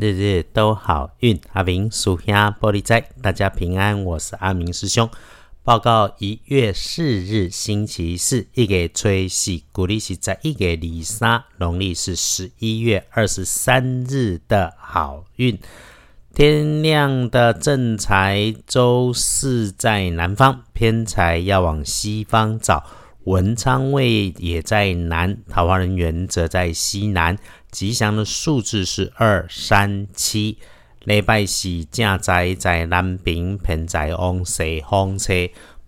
日日都好运。阿明属下玻璃仔，大家平安。我是阿明师兄。报告一月四日星期四，一给吹喜，古历是在一给里三，农历是十一月二十三日的好运。天亮的正财，周四在南方，偏财要往西方找。文昌位也在南，桃花人员则在西南。吉祥的数字是二三七。礼拜四正在在南边，偏在往西方车。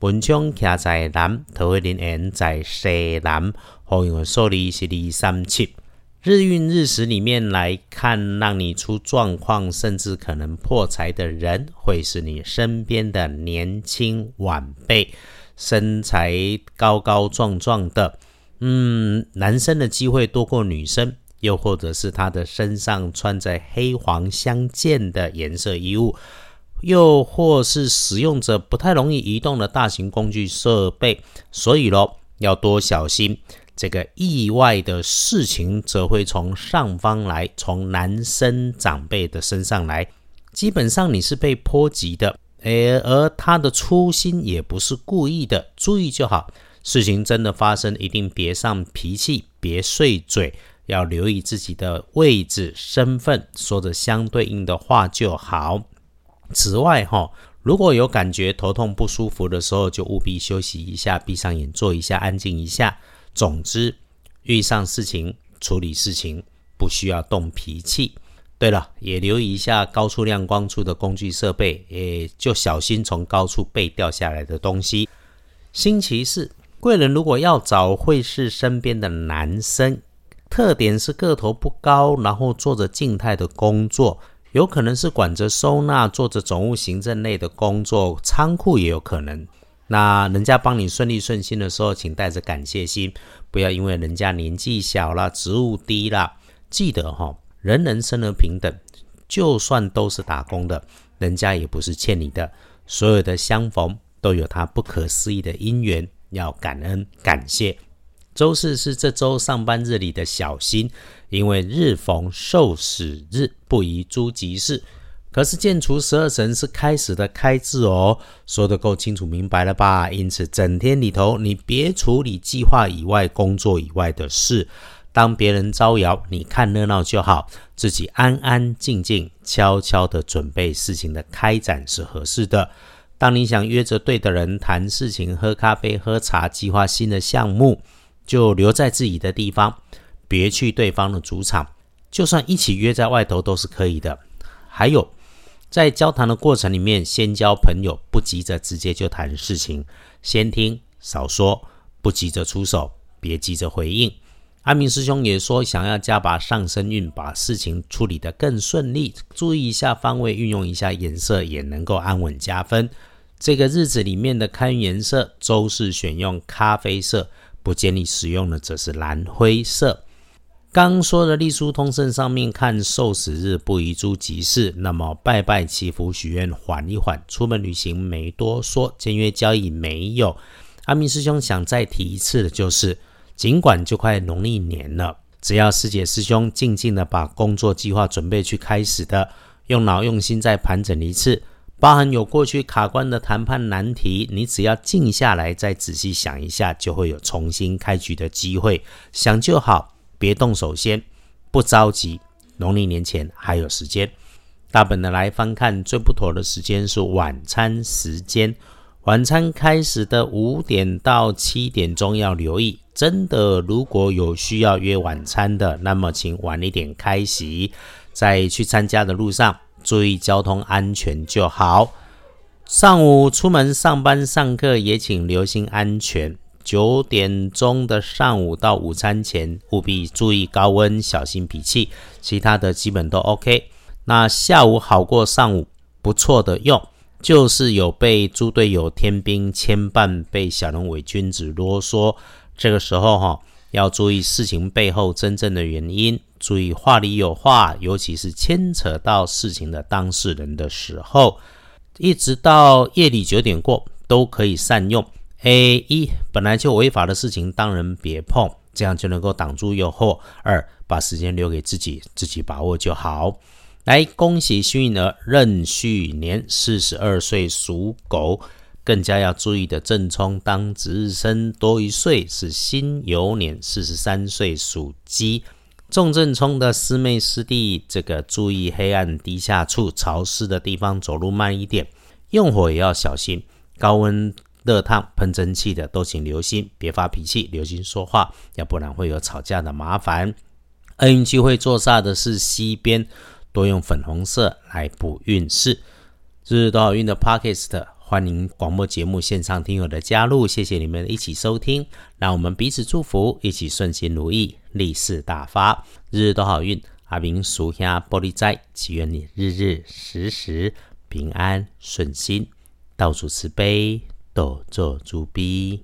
文昌徛在南，桃花人缘在西南。好运的数字是二三七。日运日时里面来看，让你出状况，甚至可能破财的人，会是你身边的年轻晚辈。身材高高壮壮的，嗯，男生的机会多过女生，又或者是他的身上穿着黑黄相间的颜色衣物，又或是使用着不太容易移动的大型工具设备，所以咯，要多小心。这个意外的事情则会从上方来，从男生长辈的身上来，基本上你是被波及的。而而他的初心也不是故意的，注意就好。事情真的发生，一定别上脾气，别碎嘴，要留意自己的位置、身份，说着相对应的话就好。此外，哈，如果有感觉头痛不舒服的时候，就务必休息一下，闭上眼，坐一下，安静一下。总之，遇上事情处理事情，不需要动脾气。对了，也留意一下高处亮光处的工具设备，也就小心从高处被掉下来的东西。星期四，贵人如果要找，会是身边的男生，特点是个头不高，然后做着静态的工作，有可能是管着收纳、做着总务行政类的工作，仓库也有可能。那人家帮你顺利顺心的时候，请带着感谢心，不要因为人家年纪小了、职务低了，记得哈。人人生而平等，就算都是打工的，人家也不是欠你的。所有的相逢都有他不可思议的因缘，要感恩感谢。周四是这周上班日里的小心，因为日逢受死日，不宜诸吉事。可是建除十二神是开始的开字哦，说的够清楚明白了吧？因此整天里头，你别处理计划以外、工作以外的事。当别人招摇，你看热闹就好，自己安安静静、悄悄的准备事情的开展是合适的。当你想约着对的人谈事情、喝咖啡、喝茶、计划新的项目，就留在自己的地方，别去对方的主场。就算一起约在外头都是可以的。还有，在交谈的过程里面，先交朋友，不急着直接就谈事情，先听少说，不急着出手，别急着回应。阿明师兄也说，想要加把上升运，把事情处理得更顺利，注意一下方位，运用一下颜色，也能够安稳加分。这个日子里面的开颜色，周四选用咖啡色，不建议使用的则是蓝灰色。刚说的隶书通胜上面看受死日不宜诸吉事，那么拜拜祈福许愿缓一缓，出门旅行没多说，签约交易没有。阿明师兄想再提一次的就是。尽管就快农历年了，只要师姐师兄静静的把工作计划准备去开始的，用脑用心再盘整一次，包含有过去卡关的谈判难题，你只要静下来再仔细想一下，就会有重新开局的机会。想就好，别动手先，不着急。农历年前还有时间。大本的来翻看最不妥的时间是晚餐时间，晚餐开始的五点到七点钟要留意。真的，如果有需要约晚餐的，那么请晚一点开席，在去参加的路上注意交通安全就好。上午出门上班上课也请留心安全。九点钟的上午到午餐前务必注意高温，小心脾气。其他的基本都 OK。那下午好过上午，不错的用，就是有被猪队友天兵牵绊，被小人伪君子啰嗦。这个时候哈，要注意事情背后真正的原因，注意话里有话，尤其是牵扯到事情的当事人的时候，一直到夜里九点过都可以善用。A 一本来就违法的事情，当然别碰，这样就能够挡住诱惑。二把时间留给自己，自己把握就好。来恭喜幸运儿任旭年四十二岁属狗，更加要注意的正冲当值日生多一岁是辛酉年四十三岁属鸡。重正冲的师妹师弟，这个注意黑暗低下处、潮湿的地方走路慢一点，用火也要小心。高温热烫喷蒸汽的都请留心，别发脾气，留心说话，要不然会有吵架的麻烦。厄运机会坐煞的是西边，多用粉红色来补运势。日日都好运的 Podcast。欢迎广播节目线上听友的加入，谢谢你们一起收听，让我们彼此祝福，一起顺心如意，利市大发，日日都好运。阿明属下玻璃斋，祈愿你日日时时平安顺心，到处慈悲，多做诸逼。